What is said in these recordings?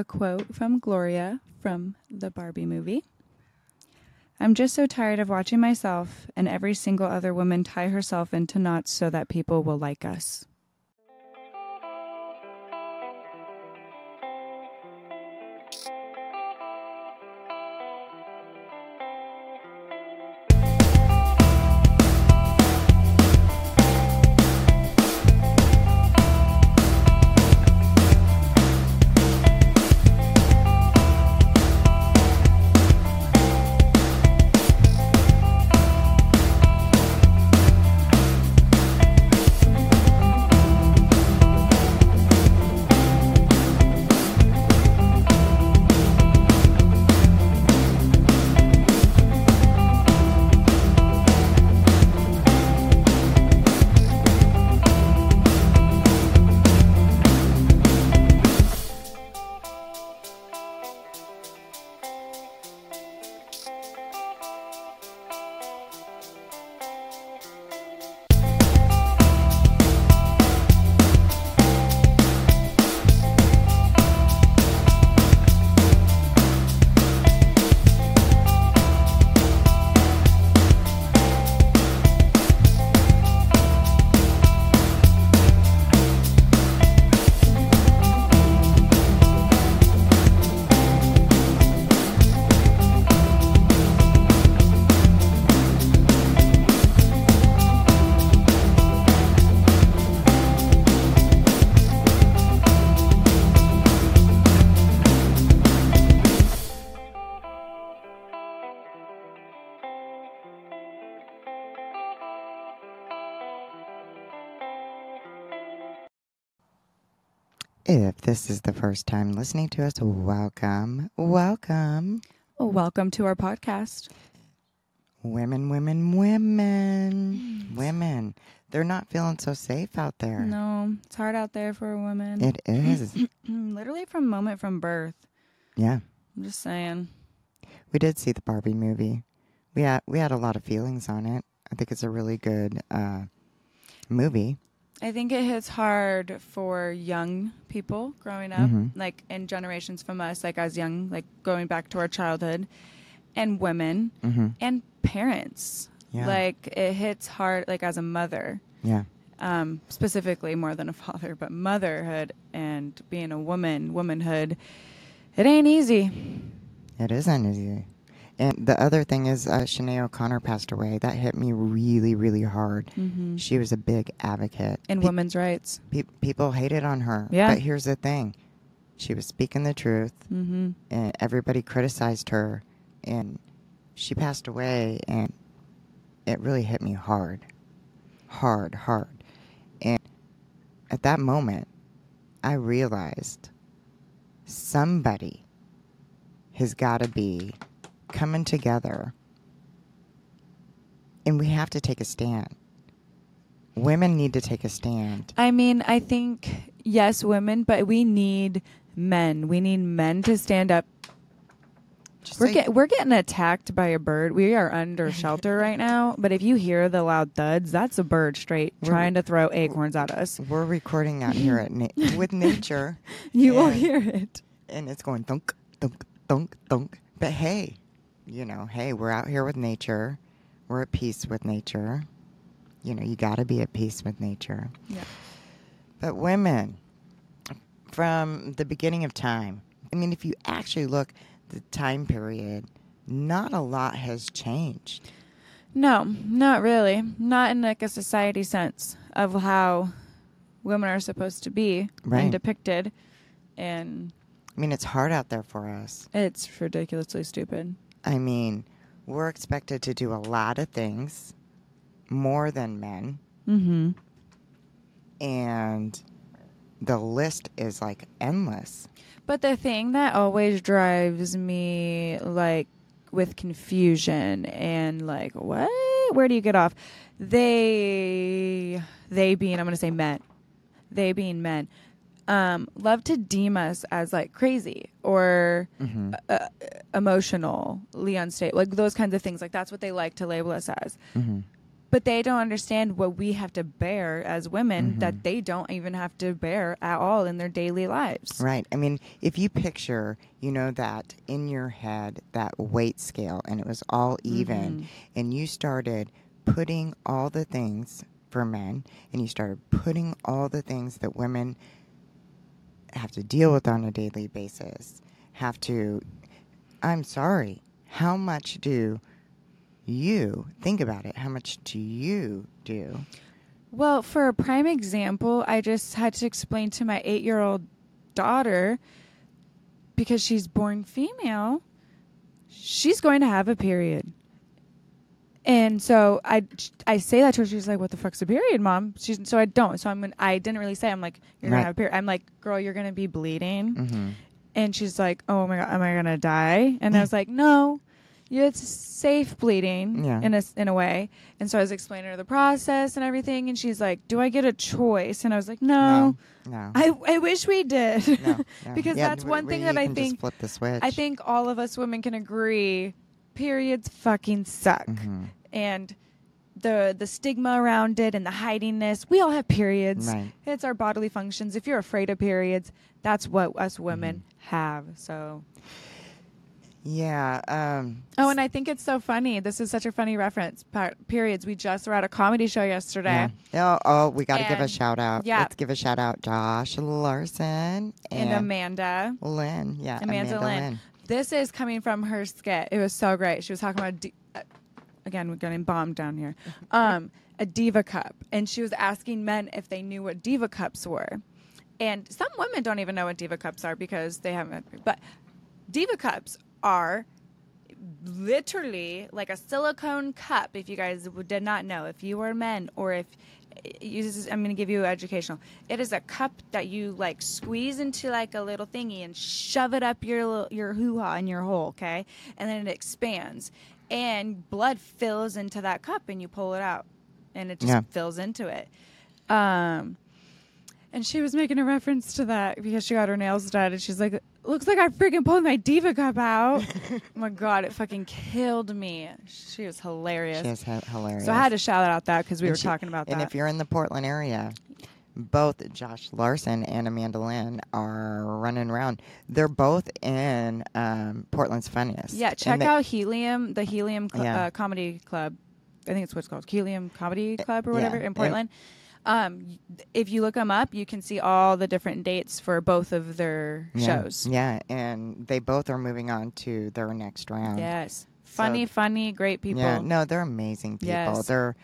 a quote from Gloria from the Barbie movie. I'm just so tired of watching myself and every single other woman tie herself into knots so that people will like us. This is the first time listening to us, welcome, welcome. Welcome to our podcast. Women, women, women, women. They're not feeling so safe out there. No, it's hard out there for a woman. It is. Literally from moment from birth. yeah. I'm just saying. We did see the Barbie movie. We had we had a lot of feelings on it. I think it's a really good uh, movie. I think it hits hard for young people growing up, Mhm. like in generations from us, like as young, like going back to our childhood, and women Mm-hmm. and parents. Yeah. Like it hits hard, like as a mother, Yeah. um, specifically more than a father, but motherhood and being a woman, womanhood, it ain't easy. It isn't easy. And the other thing is, uh, Sinéad O'Connor passed away. That hit me really, really hard. Mm-hmm. She was a big advocate. in Pe- women's rights. pe- people hated on her. Yeah. But here's the thing she was speaking the truth, Mm-hmm. and everybody criticized her. And she passed away, and it really hit me hard. Hard, hard. And at that moment, I realized somebody has got to be coming together and we have to take a stand. Women need to take a stand. I mean, I think yes, women, but we need men. We need men to stand up. Just We're get, we're getting attacked by a bird. We are under shelter right now, but if you hear the loud thuds, that's a bird straight trying to throw acorns at us. we're recording out here at na- with nature, You will hear it. and it's going thunk, thunk, thunk, thunk. But hey, you know, hey, we're out here with nature. We're at peace with nature. You know, you got to be at peace with nature. Yeah. But women, from the beginning of time, I mean, if you actually look the time period, not a lot has changed. No, not really. Not in like a society sense of how women are supposed to be Right. and depicted, and I mean, it's hard out there for us. it's ridiculously stupid. I mean, we're expected to do a lot of things more than men, Mm-hmm. and the list is like endless. But the thing that always drives me like with confusion and like what? Where do you get off? They they being I'm going to say men. They being men. Um, love to deem us as like crazy or hmm uh, emotionally unstable, like those kinds of things. Like that's what they like to label us as. hmm but they don't understand what we have to bear as women Mhm. that they don't even have to bear at all in their daily lives. Right. I mean, if you picture, you know, that in your head, that weight scale, and it was all even, Mhm. and you started putting all the things for men, and you started putting all the things that women have to deal with on a daily basis, have to, I'm sorry, how much do you think about it? How much do you do? Well, for a prime example, I just had to explain to my eight year old daughter because she's born female, she's going to have a period. And so I, I say that to her. She's like, "What the fuck's a period, mom?" She's so I don't. So I'm gonna, I didn't really say. I'm like, "You're Right. gonna have a period." I'm like, "Girl, you're gonna be bleeding." Mm-hmm. And she's like, "Oh my god, am I gonna die?" And I was like, "No, it's safe bleeding Yeah. in a in a way." And so I was explaining her the process and everything, and she's like, "Do I get a choice?" And I was like, "No, No. I I wish we did." no, no. because Yeah, that's one thing that I think flip the switch. I think all of us women can agree. Periods fucking suck, Mhm. and the the stigma around it and the hidingness. We all have periods. Right. It's our bodily functions. If you're afraid of periods, that's what us women Mm-hmm. have. So. Yeah. Um, Oh, and I think it's so funny. This is such a funny reference. Per- periods. We just were at a comedy show yesterday, yeah. Oh, oh, we got to give a shout out. yeah. Let's give a shout out, Josh Larsen and, and Amanda. Lynn. Yeah, Amanda, Amanda, Lynn. Lynn. This is coming from her skit. It was so great. She was talking about uh, again, we're getting bombed down here. Um, a diva cup, and she was asking men if they knew what diva cups were. And some women don't even know what diva cups are because they haven't. But diva cups are literally like a silicone cup. If you guys did not know, if you are men or if this is- I'm going to give you educational. It is a cup that you like squeeze into like a little thingy and shove it up your your hoo ha in your hole, okay? And then it expands, and blood fills into that cup, and you pull it out, and it just Yeah. fills into it. Um, and she was making a reference to that because she got her nails done, and she's like, "Looks like I freaking pulled my diva cup out." oh my god, it fucking killed me. She was hilarious. She hi- hilarious. So I had to shout out that because we And were she- talking about And that. And if you're in the Portland area, both Josh Larsen and Amanda Lynn are running around. They're both in um, Portland's Funniest. yeah, check they- out Helium, the Helium cl- Yeah. uh, Comedy Club. I think it's what it's called, Helium Comedy Club or yeah, whatever in and- Portland. Um, if you look them up, you can see all the different dates for both of their yeah, shows. Yeah, and they both are moving on to their next round. Yes, funny, funny, great people. Yeah, no, they're amazing people. Yes. They're,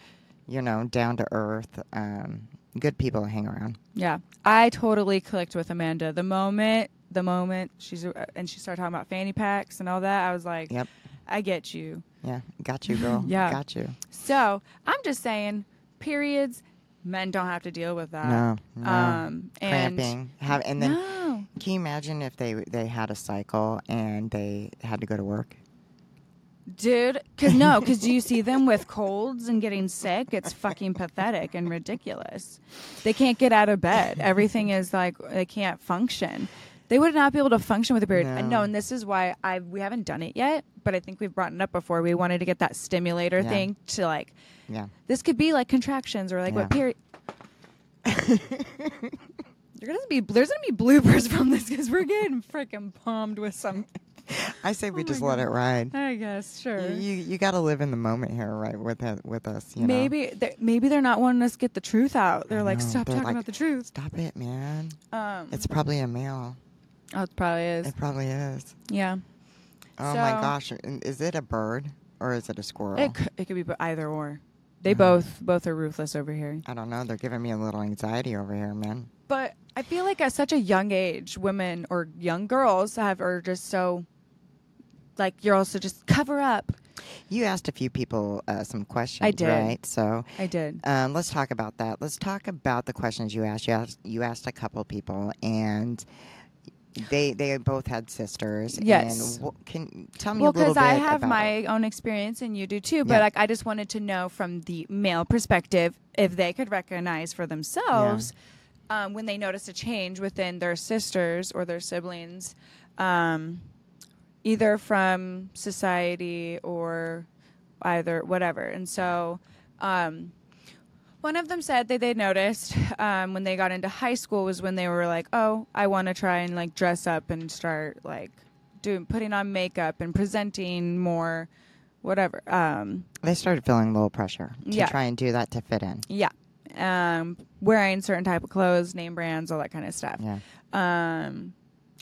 you know, down to earth, um, good people to hang around. Yeah, I totally clicked with Amanda the moment the moment she's uh, and she started talking about fanny packs and all that. I was like, Yep. I get you. Yeah, got you, girl. Yeah. got you. So I'm just saying, periods, men don't have to deal with that. No, no. Um, and Cramping. Have and then no, can you imagine if they they had a cycle and they had to go to work? Dude, because no, because do you see them with colds and getting sick? It's fucking pathetic and ridiculous. They can't get out of bed. Everything is like they can't function. They would not be able to function with a period. No. know, and this is why I we haven't done it yet, but I think we've brought it up before. We wanted to get that stimulator Yeah. thing to like Yeah. this could be like contractions or like what period. You're gonna be there's gonna be bloopers from this because we're getting freaking bombed with some. I say we Oh just let it ride. I guess sure. You you got to live in the moment here, right? With it, with us, you know. maybe they're, maybe they're not wanting us to get the truth out. They're I like, know. stop They're talking like, about the truth. Stop it, man. Um, It's probably a male. oh, it probably is. It probably is. Yeah, Oh my gosh! Is it a bird or is it a squirrel? it could, it could be either or. They Uh-huh. both both are ruthless over here. I don't know. They're giving me a little anxiety over here, man. But I feel like at such a young age, women or young girls have are just so like you're also just cover up. You asked a few people uh, some questions, I did. right? So I did. um, let's talk about that. Let's talk about the questions you asked. You asked, you asked a couple people, and they they both had sisters. Yes. And wh- can tell me Well, a little because I have my it. own experience and you do too, but Yeah. like I just wanted to know from the male perspective if they could recognize for themselves um, when they notice a change within their sisters or their siblings, um, either from society or either whatever. And so Um, one of them said that they noticed um, when they got into high school was when they were like, "Oh, I want to try and like dress up and start like doing putting on makeup and presenting more, whatever." Um, They started feeling a little pressure to Yeah. try and do that to fit in. yeah, um, wearing certain type of clothes, name brands, all that kind of stuff. Yeah. Um,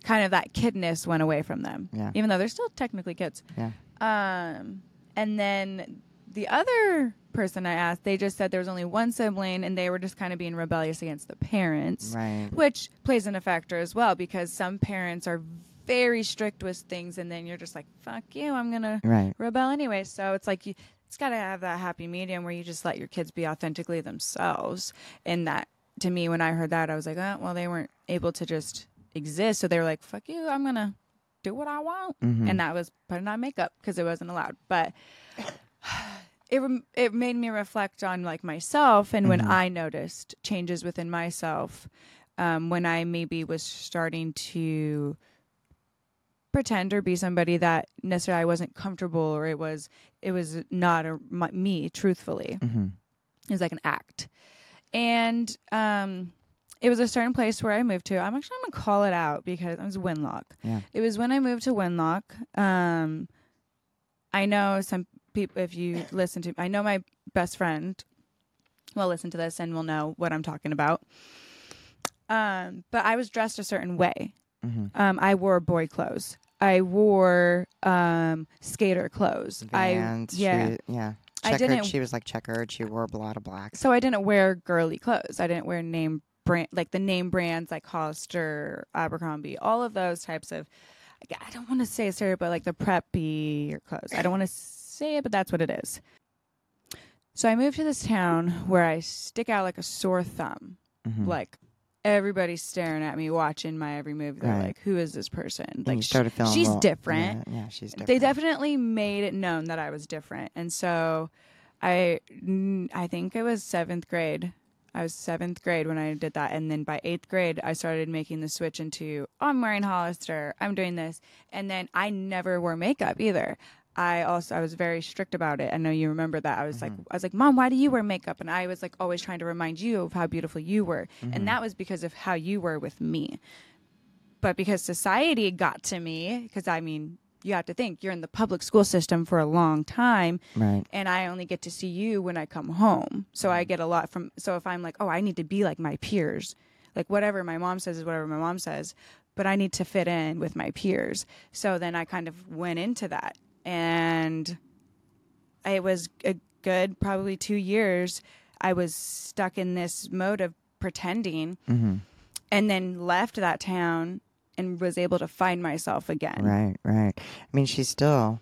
kind of that kidness went away from them, Yeah. even though they're still technically kids. Yeah. Um, and then the other person I asked, they just said there was only one sibling, and they were just kind of being rebellious against the parents, Right. which plays in a factor as well because some parents are very strict with things, and then you're just like, "Fuck you, I'm gonna rebel anyway." So it's like you, it's got to have that happy medium where you just let your kids be authentically themselves, and that to me, when I heard that, I was like, "Oh, well, they weren't able to just exist, so they were like, "Fuck you, I'm gonna." Do what I want, Mhm. and that was putting on makeup because it wasn't allowed. But it rem- it made me reflect on like myself and when Mhm. I noticed changes within myself um, when I maybe was starting to pretend or be somebody that necessarily I wasn't comfortable or it was it was not a, my, me truthfully hmm it was like an act and um it was a certain place where I moved to. I'm actually gonna call it out because it was Winlock. Yeah. It was when I moved to Winlock. Um, I know some people. If you listen to, I know my best friend will listen to this and will know what I'm talking about. Um, but I was dressed a certain way. hmm Um, I wore boy clothes. I wore um skater clothes. Vans. I yeah. She, yeah. I Checkered. didn't- She was like checkered. She wore a lot of black. So I didn't wear girly clothes. I didn't wear name brand like the name brands like Hollister, Abercrombie, all of those types of. I don't want to say stereo, but like the preppy clothes. I don't want to say it, but that's what it is. So I moved to this town where I stick out like a sore thumb. Mhm. Like everybody's staring at me, watching my every move. They're Right. like, "Who is this person?" And Like you started feeling she's little- different Yeah, yeah, she's different. they definitely made it known that I was different, and so I I think it was seventh grade. I was seventh grade when I did that, and then by eighth grade, I started making the switch into oh, I'm wearing Hollister, I'm doing this, and then I never wore makeup either. I also I was very strict about it. I know you remember that. I was like mm-hmm. I was like, "Mom, why do you wear makeup?" And I was like always trying to remind you of how beautiful you were. And mm-hmm. that was because of how you were with me. But because society got to me because I mean, you have to think you're in the public school system for a long time Right. and I only get to see you when I come home. So I get a lot from so if I'm like, "Oh, I need to be like my peers." Like whatever my mom says is whatever my mom says, but I need to fit in with my peers. So then I kind of went into that and it was a good probably 2 years I was stuck in this mode of pretending hmm and then left that town and was able to find myself again. Right. Right. I mean, she's still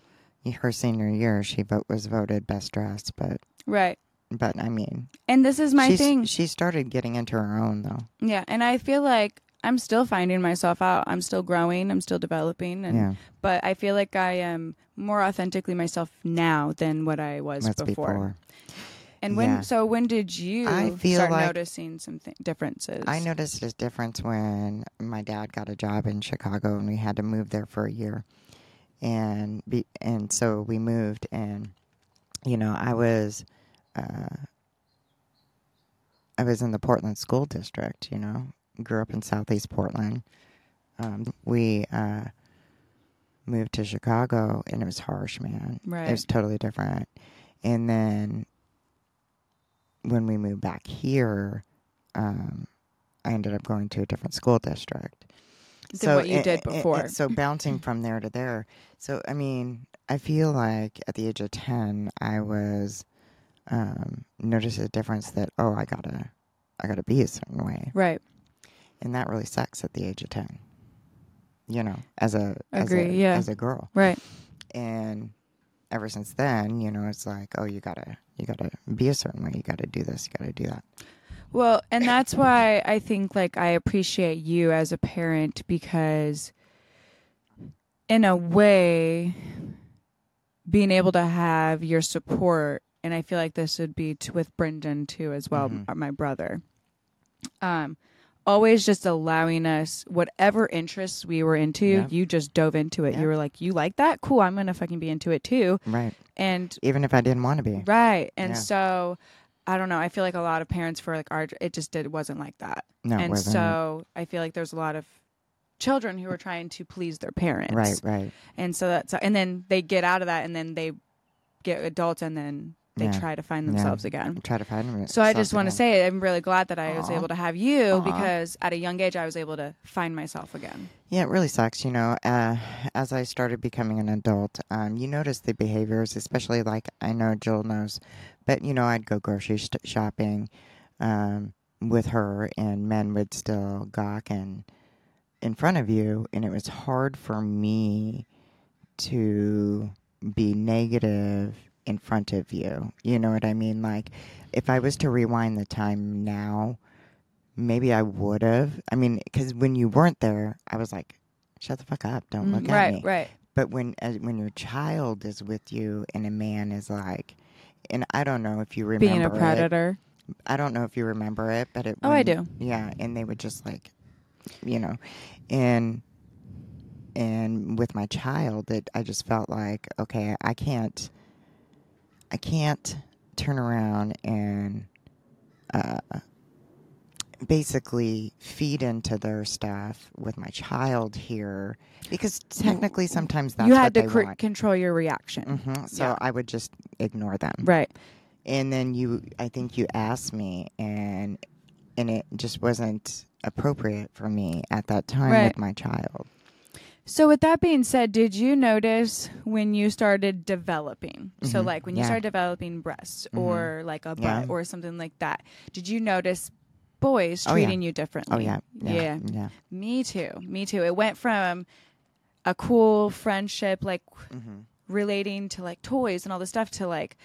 her senior year. She vote was voted best dressed, but Right. but I mean, And this is my thing. She started getting into her own though. Yeah, and I feel like I'm still finding myself out. I'm still growing. I'm still developing, and yeah. but I feel like I am more authentically myself now than what I was before. before. And when Yeah. so when did you I feel start like- noticing some th- differences? I noticed a difference when my dad got a job in Chicago and we had to move there for a year. And be, and so we moved and you know, I was uh I was in the Portland school district, you know. Grew up in southeast Portland. Um, we uh moved to Chicago and it was harsh, man. Right. It was totally different. And then when we moved back here, um, I ended up going to a different school district. Than what you a- did a- a- before. so bouncing from there to there. So I mean, I feel like at the age of ten, I was um, noticed a difference that oh, I gotta, I gotta be a certain way, right. and that really sucks at the age of ten. You know, as a as a, yeah. as a girl, Right. and ever since then, you know, it's like oh, you gotta you gotta be a certain way, you gotta do this, you gotta do that. Well, and that's why I think like I appreciate you as a parent because in a way being able to have your support and I feel like this would be t- with Brendan too as well, Mhm. my brother. Um always just allowing us whatever interests we were into. Yeah. You just dove into it. Yeah. You were like, "You like that? Cool. I'm gonna fucking be into it too." Right. And Even if I didn't want to be. right, and Yeah. so I don't know. I feel like a lot of parents for like our it just did wasn't like that, No, and so I feel like there's a lot of children who are trying to please their parents, Right, right. and so that's and then they get out of that, and then they get adults, and then they Yeah. try to find Yeah. themselves again. Try to find him. So I just want to say I'm really glad that I was able to have you Aw. because at a young age I was able to find myself again. Yeah, it really sucks. You know, uh, as I started becoming an adult, um, you notice the behaviors, especially like I know Jill knows, but you know, I'd go grocery st- shopping um, with her, and men would still gawk and in front of you, and it was hard for me to be negative in front of you. You know what I mean? Like, if I was to rewind the time now, maybe I would have. I mean, because when you weren't there, I was like, "Shut the fuck up! Don't look Mm, at me." right. right. But when as, when your child is with you and a man is like, and I don't know if you remember Being a it. predator. I don't know if you remember it, but it. Oh, I do. Yeah, and they would just like, you know, and and with my child, it I just felt like okay, I can't, I can't turn around and uh, basically feed into their stuff with my child here because technically sometimes that's you what had to cr- control your reaction. hmm So Yeah. I would just ignore them. Right. And then you, I think you asked me, and and it just wasn't appropriate for me at that time Right. with my child. So with that being said, did you notice when you started developing? So Mhm. like when you Yeah. started developing breasts Mhm. or like a butt Yeah. or something like that, did you notice boys Oh, yeah. treating you differently? Oh yeah, yeah, Yeah. yeah. Me too. Me too. It went from a cool friendship like hmm relating to like toys and all this stuff to like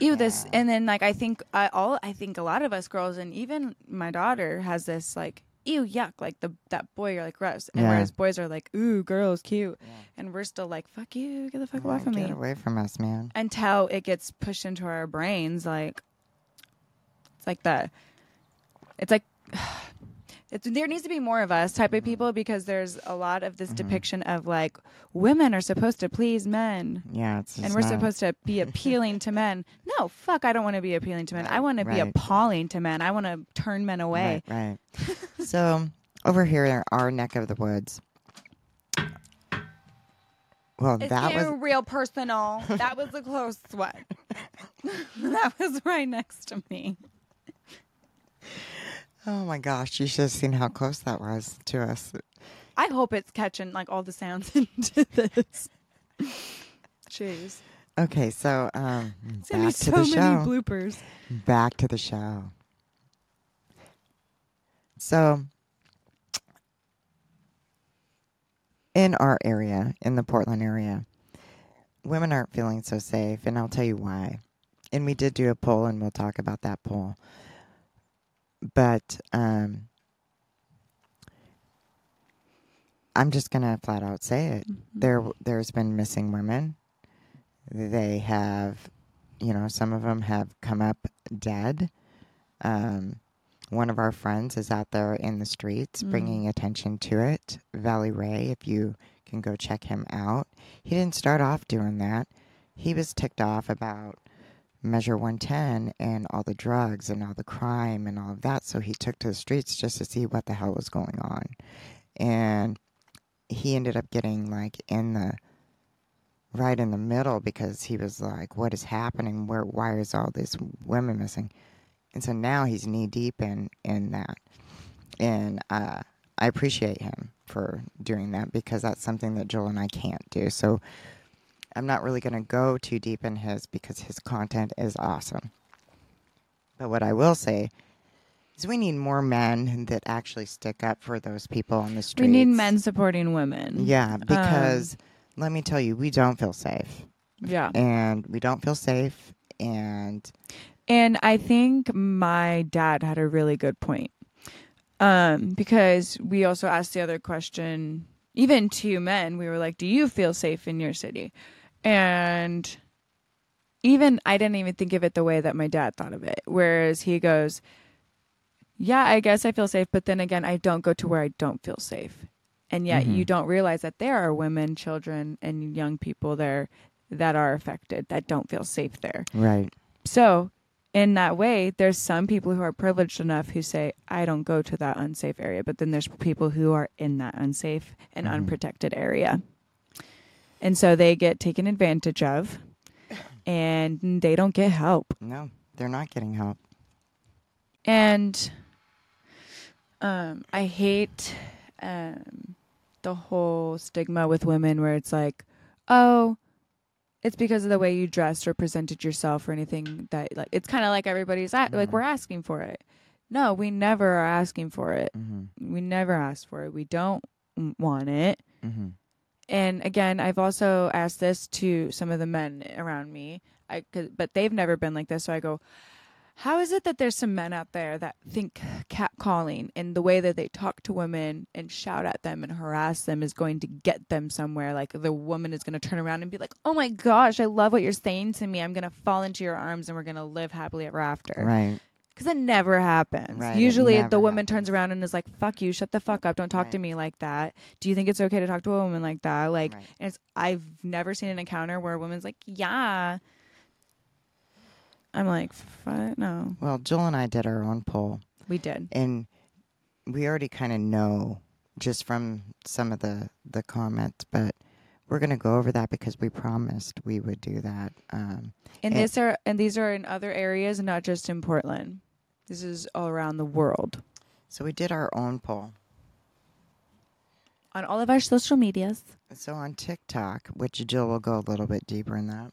ew this and then like i think i all i think a lot of us girls and even my daughter has this like ew yuck like the that boy you're like gross and Yeah. whereas boys are like ooh girls cute Yeah. and we're still like fuck you get the fuck Oh, away from get me Get away from us, man. until it gets pushed into our brains like it's like the it's like it's, there needs to be more of us type of people because there's a lot of this Mhm. depiction of like women are supposed to please men Yeah, it's and we're not- supposed to be appealing to men. No, fuck, I don't want to be appealing to men. I Right, want to be appalling to men. I want to turn men away. Right, right. so over here in our neck of the woods. Well, It's that was real personal. that was a close one. that was right next to me. Oh my gosh! You should have seen how close that was to us. I hope it's catching like all the sounds into this. Jeez. Okay, so um, It's back to so the many show. bloopers. back to the show. So, in our area, in the Portland area, women aren't feeling so safe, and I'll tell you why. And we did do a poll, and we'll talk about that poll. But um, I'm just gonna flat out say it. There, there's been missing women. They have, you know, some of them have come up dead. Um, one of our friends is out there in the streets Mm. bringing attention to it. Velly Ray, if you can go check him out. He didn't start off doing that. He was ticked off about Measure 110 and all the drugs and all the crime and all of that. So he took to the streets just to see what the hell was going on. And he ended up getting like in the right in the middle because he was like, "What is happening? Where? Why is all these women missing?" And so now he's knee deep in in that, and uh, I appreciate him for doing that because that's something that Juel and I can't do. So I'm not really going to go too deep in his because his content is awesome. But what I will say is we need more men that actually stick up for those people on the street. We need men supporting women. Yeah, because let me tell you, we don't feel safe. Yeah. And we don't feel safe. And And I think my dad had a really good point. Um, because we also asked the other question, even to men, we were like, Do you feel safe in your city? And even I didn't even think of it the way that my dad thought of it. Whereas he goes, yeah, I guess I feel safe, but then again, I don't go to where I don't feel safe. And yet Mhm. you don't realize that there are women, children, and young people there that are affected that don't feel safe there. Right. So, in that way, there's some people who are privileged enough who say, I don't go to that unsafe area. But then there's people who are in that unsafe and Mhm. unprotected area. And so they get taken advantage of and they don't get help. No, they're not getting help. And um, I hate um, the whole stigma with women where it's like, oh, it's because of the way you dressed or presented yourself or anything that like it's kind of like everybody's at, like Mhm. we're asking for it. No, we never are asking for it. Mm-hmm. We never ask for it. We don't want it. Mm-hmm. And again, I've also asked this to some of the men around me. I but they've never been like this. So I go, how is it that there's some men out there that think catcalling and the way that they talk to women and shout at them and harass them is going to get them somewhere? Like the woman is going to turn around and be like, "Oh my gosh, I love what you're saying to me. I'm going to fall into your arms and we're going to live happily ever after." Right. Because it never happens. Right, Usually the woman happens. turns around and is like, fuck you, shut the fuck up, don't talk to me like that. Do you think it's okay to talk to a woman like that? Like, Right. it's, I've never seen an encounter where a woman's like, yeah. I'm like, fuck, no. Well, Juel and I did our own poll, We did. and we already kind of know just from some of the the comments, but we're going to go over that because we promised we would do that. Um, And And- this are and these are in other areas, not just in Portland. This is all around the world. so we did our own poll. On all of our social medias. So on TikTok, which Jill will go a little bit deeper in that,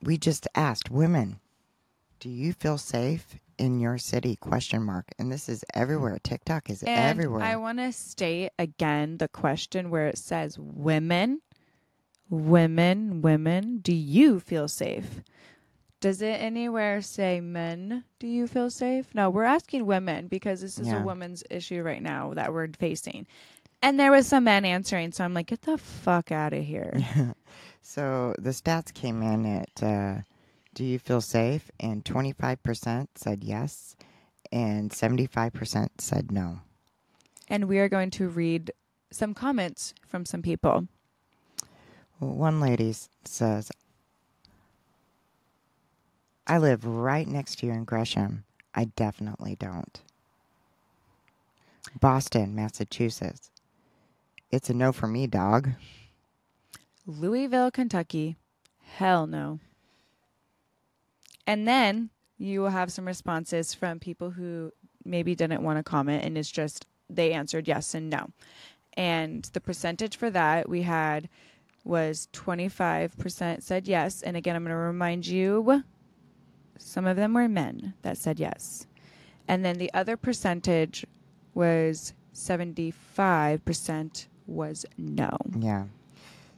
we just asked women, "Do you feel safe in your city?" Question mark. And this is everywhere. TikTok is And everywhere. I want to state again the question where it says women, women, women, do you feel safe? Does it anywhere say men, do you feel safe? No, we're asking women because this is Yeah. a woman's issue right now that we're facing. And there was some men answering, so I'm like, get the fuck out of here. so the stats came in at, uh, "Do you feel safe?" and twenty five percent said yes, and seventy five percent said no. and we are going to read some comments from some people. One lady s- says, I live right next to you in Gresham. I definitely don't. Boston, Massachusetts. It's a no for me, dog. Louisville, Kentucky. Hell no. And then you will have some responses from people who maybe didn't want to comment and it's just they answered yes and no. And the percentage for that we had was 25% said yes. And again, I'm going to remind you some of them were men that said yes. And then the other percentage was 75% was no. Yeah.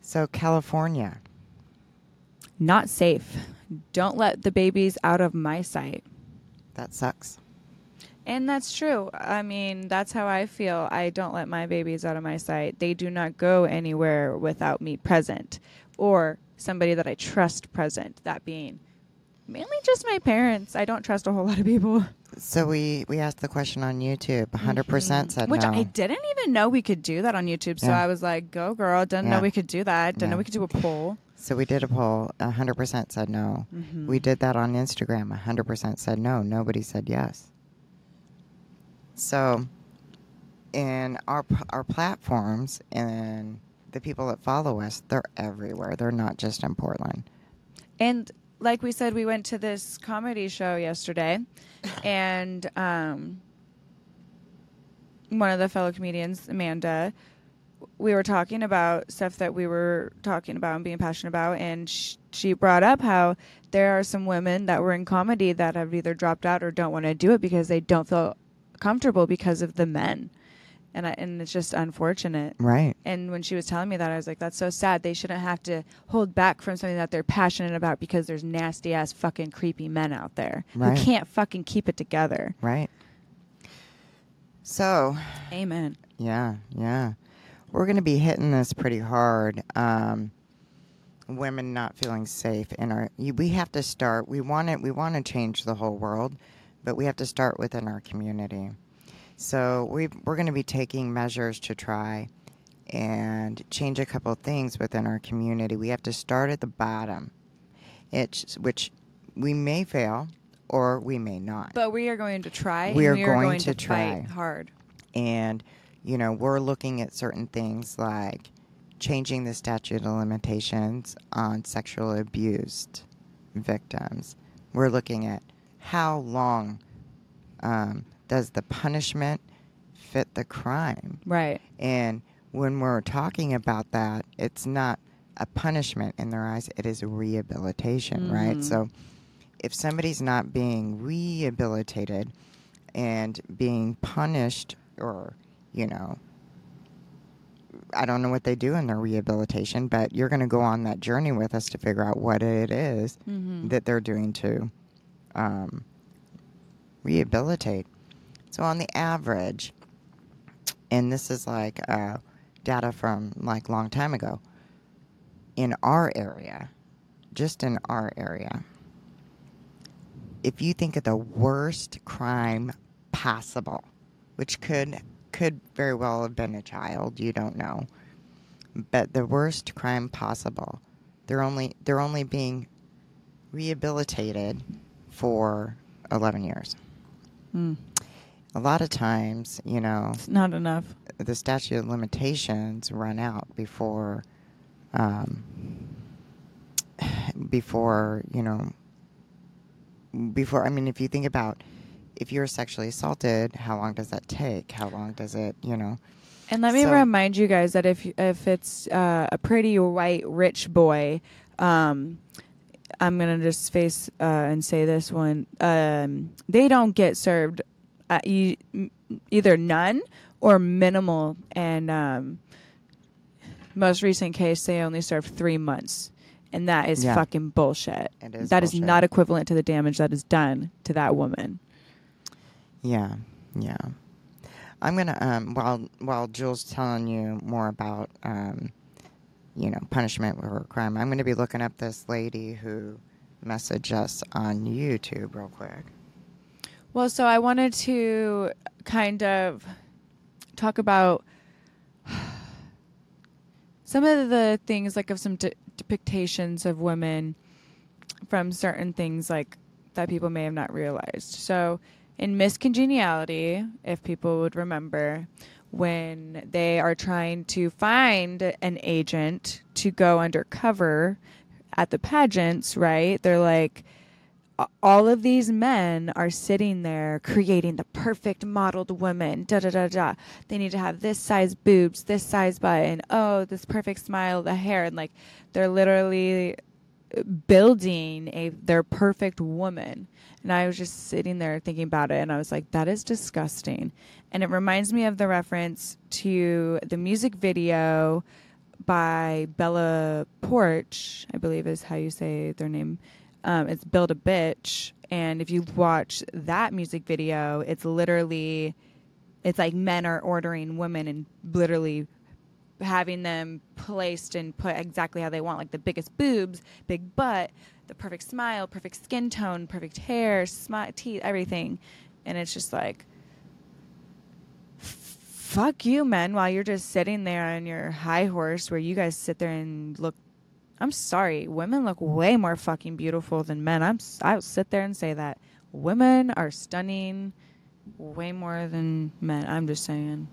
So, California. Not safe. Don't let the babies out of my sight. That sucks. And that's true. I mean, that's how I feel. I don't let my babies out of my sight. They do not go anywhere without me present or somebody that I trust present, that being mainly just my parents. I don't trust a whole lot of people. So, we, we asked the question on YouTube. 100% Mhm. said Which no. I didn't even know we could do that on YouTube. So Yeah. I was like, go girl. Didn't Yeah. know we could do that. Didn't know we could do a poll. so, we did a poll. 100% said no. Mhm. We did that on Instagram. 100% said no. Nobody said yes. So, in our our platforms and the people that follow us, they're everywhere. They're not just in Portland. And like we said, we went to this comedy show yesterday, and um, one of the fellow comedians, Amanda, we were talking about stuff that we were talking about and being passionate about, and sh- she brought up how there are some women that were in comedy that have either dropped out or don't want to do it because they don't feel comfortable because of the men, and I, and it's just unfortunate. Right. And when she was telling me that, I was like, that's so sad. They shouldn't have to hold back from something that they're passionate about because there's nasty ass fucking creepy men out there Right. who can't fucking keep it together. Right. So, Amen. yeah, yeah. We're going to be hitting this pretty hard. Um, women not feeling safe in our you- we have to start we want it we want to change the whole world but we have to start within our community. So we we're going to be taking measures to try and change a couple of things within our community. We have to start at the bottom, it's, which we may fail or we may not. But we are going to try. We are we going going to to, try. hard. and you know we're looking at certain things like changing the statute of limitations on sexual abused victims we're looking at how long um, does the punishment fit the crime Right. and when we're talking about that it's not a punishment in their eyes it is rehabilitation right Mhm. so if somebody's not being rehabilitated and being punished or you know i don't know what they do in their rehabilitation but you're going to go on that journey with us to figure out what it is Mm-hmm. that they're doing to um, rehabilitate so on the average and this is like uh, data from like long time ago in our area just in our area if you think of the worst crime possible, which could could very well have been a child, you don't know. But the worst crime possible, they're only they're only being rehabilitated for 11 years. Mm. A lot of times, you know, It's not enough. the statute of limitations run out before um, before you know before i mean if you think about if you're sexually assaulted how long does that take how long does it you know And let me So- remind you guys that if if it's uh, a pretty white rich boy, um, I'm gonna just face uh, and say this one: um, they don't get served uh, e- either none or minimal. And um, most recent case, they only served three months, and that is Yeah. fucking bullshit. It is That is bullshit. not equivalent to the damage that is done to that woman. yeah yeah i'm gonna um while while jules telling you more about um you know punishment or crime i'm gonna be looking up this lady who messaged us on youtube real quick Well, so I wanted to kind of talk about some of the things, like of some de- depictions of women from certain things, like that people may have not realized. So, in Miss Congeniality, if people would remember, when they are trying to find an agent to go undercover at the pageants, right? They're like, all of these men are sitting there creating the perfect modeled woman. Da da da da. They need to have this size boobs, this size butt, and oh, this perfect smile, the hair, and like they're literally uh, building a their perfect woman. And I was just sitting there thinking about it, and I was like, that is disgusting. And it reminds me of the reference to the music video by Bella Poarch, I believe is how you say their name. Um, it's Build a Bitch. And if you watch that music video, it's literally, it's like men are ordering women and literally having them placed and put exactly how they want, like the biggest boobs, big butt, the perfect smile, perfect skin tone, perfect hair, smile, teeth, everything. And it's just like, fuck you, men, while you're just sitting there on your high horse where you guys sit there and look. I'm sorry, women look way more fucking beautiful than men. I'm I'll sit there and say that women are stunning way more than men. I'm just saying.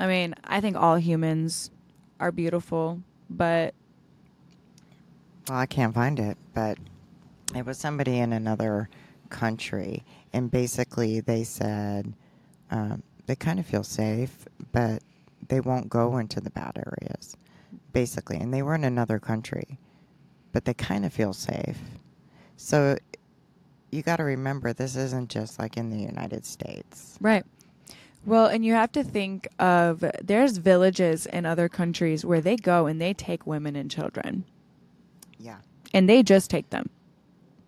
I mean, I think all humans are beautiful, but Well, I can't find it, but it was somebody in another country, and basically they said um, they kind of feel safe, but they won't go into the bad areas, basically. And they were in another country, but they kind of feel safe. So you got to remember, this isn't just like in the United States. Right. Well, and you have to think of there's villages in other countries where they go and they take women and children, Yeah, and they just take them.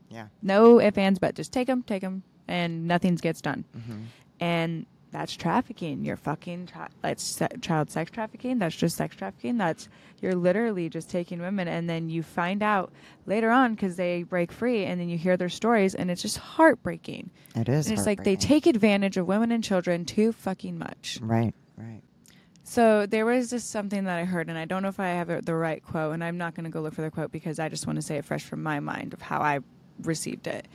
yeah. No ifs, ands, but just take them, take them, and nothing gets done. hmm And that's trafficking. You're fucking. Tra- that's se- child sex trafficking. That's just sex trafficking. That's you're literally just taking women, and then you find out later on because they break free, and then you hear their stories, and it's just heartbreaking. It is. And it's like they take advantage of women and children too fucking much. Right. Right. So there was just something that I heard, and I don't know if I have the right quote, and I'm not going to go look for the quote because I just want to say it fresh from my mind of how I received it.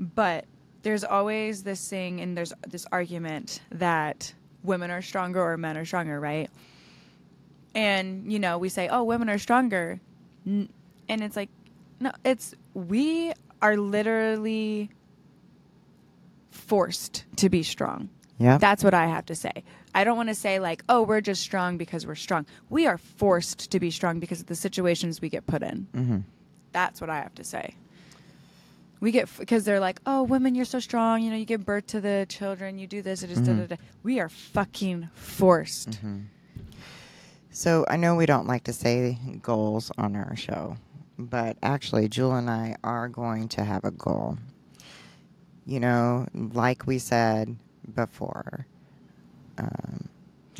But there's always this thing, and there's this argument that women are stronger or men are stronger, right? And you know, we say, "Oh, women are stronger," N- and it's like, no, it's we are literally forced to be strong. Yeah. That's what I have to say. I don't want to say like, oh, we're just strong because we're strong. We are forced to be strong because of the situations we get put in. mm-hmm. That's what I have to say. We get because they're like, oh, women, you're so strong. You know, you give birth to the children, you do this, it is da, da, Mhm. da. We are fucking forced. Mm-hmm. So I know we don't like to say goals on our show, but actually, Juel and I are going to have a goal. You know, like we said before, um,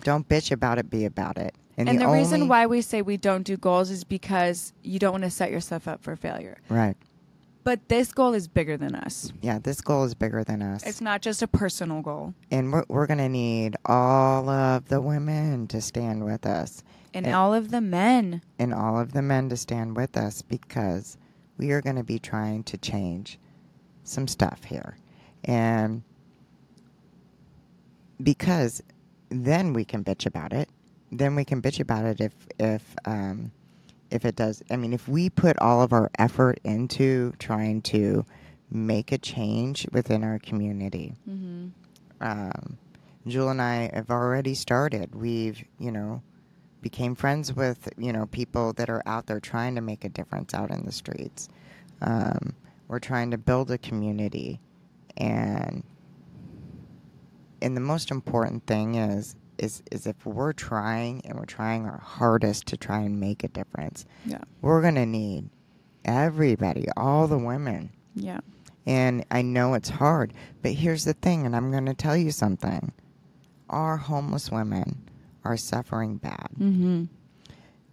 don't bitch about it, be about it. And, the, only, reason why we say we don't do goals is because you don't want to set yourself up for failure. right? But this goal is bigger than us. Yeah, this goal is bigger than us, It's not just a personal goal. and we're we're gonna need all of the women to stand with us. And And- all of the men. and all of the men to stand with us because we are going to be trying to change some stuff here. And because then we can bitch about it. Then we can bitch about it if if um, if it does. I mean, if we put all of our effort into trying to make a change within our community, Mm-hmm. um, Juel and I have already started. We've, you know, became friends with, you know, people that are out there trying to make a difference out in the streets. Um, we're trying to build a community, and and the most important thing is is is if we're trying and we're trying our hardest to try and make a difference, Yeah. we're gonna need everybody, all the women. Yeah. And I know it's hard, but here's the thing, and I'm going to tell you something. Our homeless women are suffering bad, Mm-hmm.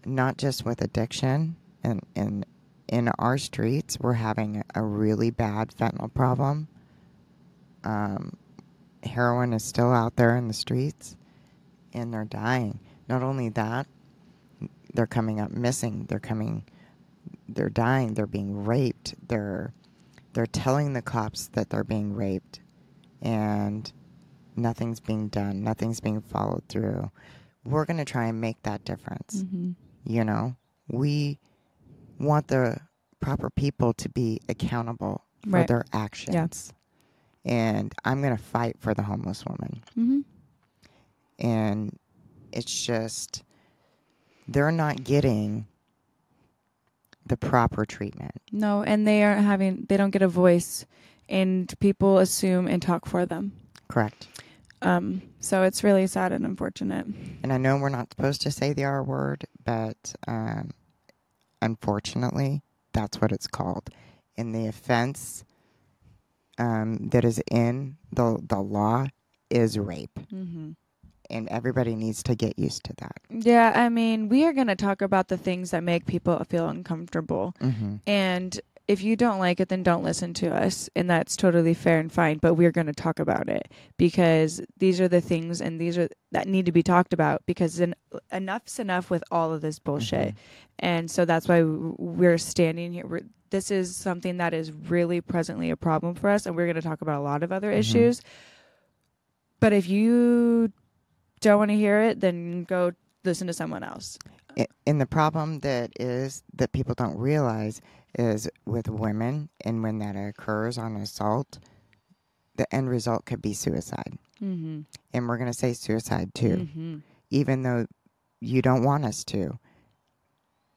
not just with addiction. And in, in our streets, we're having a really bad fentanyl problem. Um, heroin is still out there in the streets, and they're dying. Not only that, they're coming up missing. They're coming, they're dying. They're being raped. They're they're telling the cops that they're being raped and nothing's being done nothing's being followed through we're going to try and make that difference Mm-hmm. you know we want the proper people to be accountable for Right. their actions and i'm going to fight for the homeless woman Mm-hmm. And it's just they're not getting the proper treatment No, and they aren't having. They don't get a voice, and people assume and talk for them. correct Um. So it's really sad and unfortunate. And I know we're not supposed to say the R word, but um, unfortunately, that's what it's called. And the offense um, that is in the the law is rape, Mm-hmm. And everybody needs to get used to that. Yeah, I mean, we are going to talk about the things that make people feel uncomfortable. Mm-hmm. And if you don't like it, then don't listen to us. And that's totally fair and fine. But we're going to talk about it because these are the things and these are that need to be talked about because en- enough's enough with all of this bullshit. Mhm. And so that's why we're standing here. We're, this is something that is really presently a problem for us. And we're going to talk about a lot of other Mhm. issues. But if you don't want to hear it, then go listen to someone else. And the problem that is that people don't realize is with women, and when that occurs on assault, the end result could be suicide. Mm-hmm. And we're going to say suicide too. Mm-hmm. even though you don't want us to.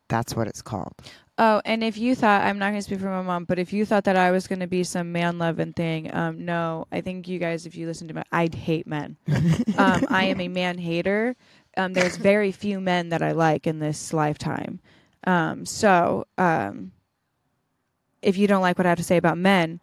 That's what it's called. Oh, and if you thought I'm not going to speak for my mom, but if you thought that I was going to be some man loving thing, um, no, I think you guys, if you listen to me, I'd hate men. um, I am a man hater. Um, there's very few men that I like in this lifetime. Um, so, um, if you don't like what I have to say about men,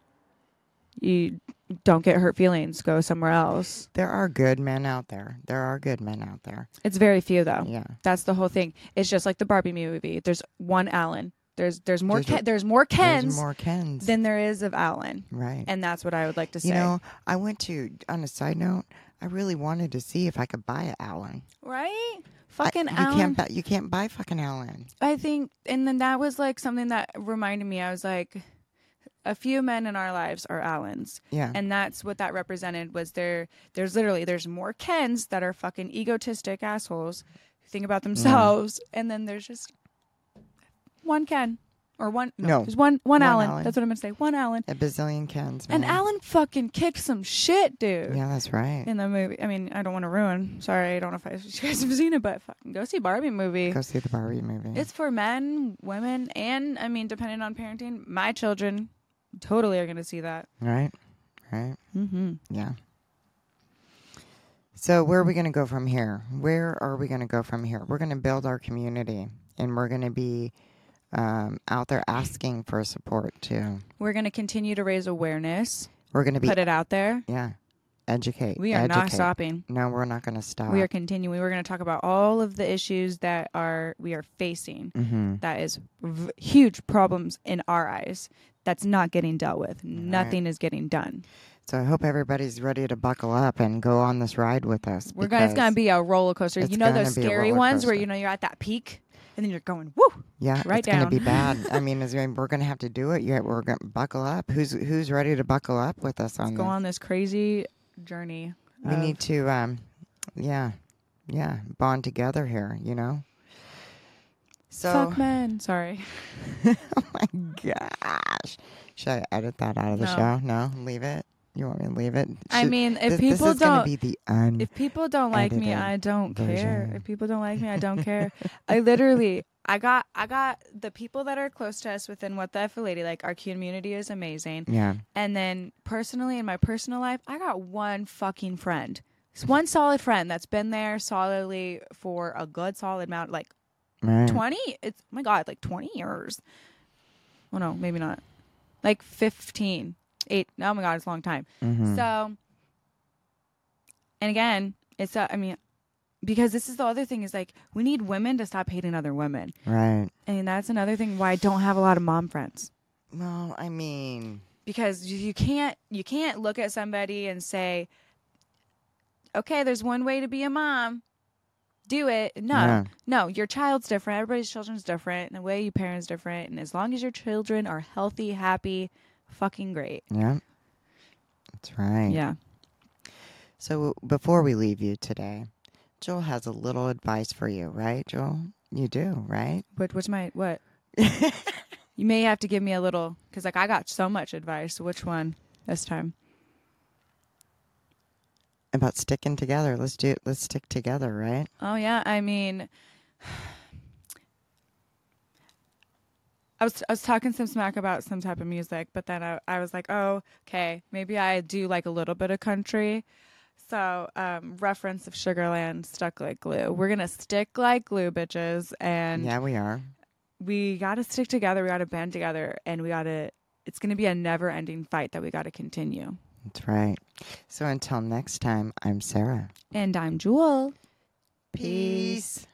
you don't get hurt feelings. Go somewhere else. There are good men out there. There are good men out there. It's very few though. Yeah. That's the whole thing. It's just like the Barbie movie. There's one Allan. There's there's more There's Ken, there's more Kens There's more Kens. than there is of Allan, right. and that's what I would like to say. you know, I went to, on a side note, I really wanted to see if I could buy an Allan. right? I- Fucking you Allan. can't buy, you can't buy fucking Allan. I think, and then that was like something that reminded me. I was like, a few men in our lives are Allans, Yeah. and that's what that represented. Was there? There's literally there's more Kens that are fucking egotistic assholes who think about mm. themselves, and then there's just one Ken or one. No, No. there's one one One Allan. Allan. That's what I'm gonna say. One Allan. a bazillion Kens. And man. Allan fucking kicked some shit, dude. Yeah, that's right. In the movie, I mean, I don't want to ruin. Sorry, I don't know if I, you guys have seen it, but fucking go see Barbie movie. Go see the Barbie movie. It's for men, women, and I mean, depending on parenting, my children totally are going to see that. right. Right. Mm-hmm. Yeah. So where are we going to go from here? Where are we going to go from here? We're going to build our community, and we're going to be um, out there asking for support too. We're going to continue to raise awareness, We're going to be put it out there. yeah, educate. We are not stopping. No, we're not going to stop. We are continuing. We're going to talk about all of the issues that are we are facing. hmm That is v- huge problems in our eyes. That's not getting dealt with. Nothing is getting done. So I hope everybody's ready to buckle up and go on this ride with us. We're gonna. It's gonna be a roller coaster. You know those scary ones where you know you're at that peak and then you're going woo. yeah, right it's going to be bad. I mean, is- we're going to have to do it. Yeah, we're going to buckle up. Who's who's ready to buckle up with us on Go this? on this crazy journey. We need to, um, yeah, yeah, bond together here. You know. So, fuck men. Sorry. oh my gosh, should I edit that out of the No. show? No, leave it. You want me to leave it? I mean, if people don't, be the un. if people don't like me, I don't care. If people don't like me, I don't care. I literally, I got, I got the people that are close to us within what the F lady. Like our community is amazing. yeah, And then personally, in my personal life, I got one fucking friend. It's one solid friend that's been there solidly for a good solid amount, like right. 20 it's oh my god like 20 years oh no maybe not like 15 8 oh my god it's a long time. Mhm. so and again it's uh, i mean because this is the other thing is like we need women to stop hating other women. Right. and that's another thing why i don't have a lot of mom friends. Well, I mean, because you- you can't you can't look at somebody and say okay there's one way to be a mom. Do it. No. Yeah. no your child's different. Everybody's children's different. And the way you parent's different. And as long as your children are healthy happy fucking great yeah, that's right. yeah So before we leave you today, Juel has a little advice for you, right, Juel? You do, right? what what's my what you may have to give me a little because like i got so much advice which one this time About sticking together. Let's do. It. Let's stick together, right? Oh yeah, I mean, I was I was talking some smack about some type of music, but then I, I was like, oh, okay, maybe I do like a little bit of country. So, um, reference of Sugarland, stuck like glue. We're gonna stick like glue, bitches, and yeah, we are. we got to stick together. We got to band together, and we got to. It's gonna be a never-ending fight that we got to continue. That's right. So until next time, I'm Sara. And I'm Juel. Peace.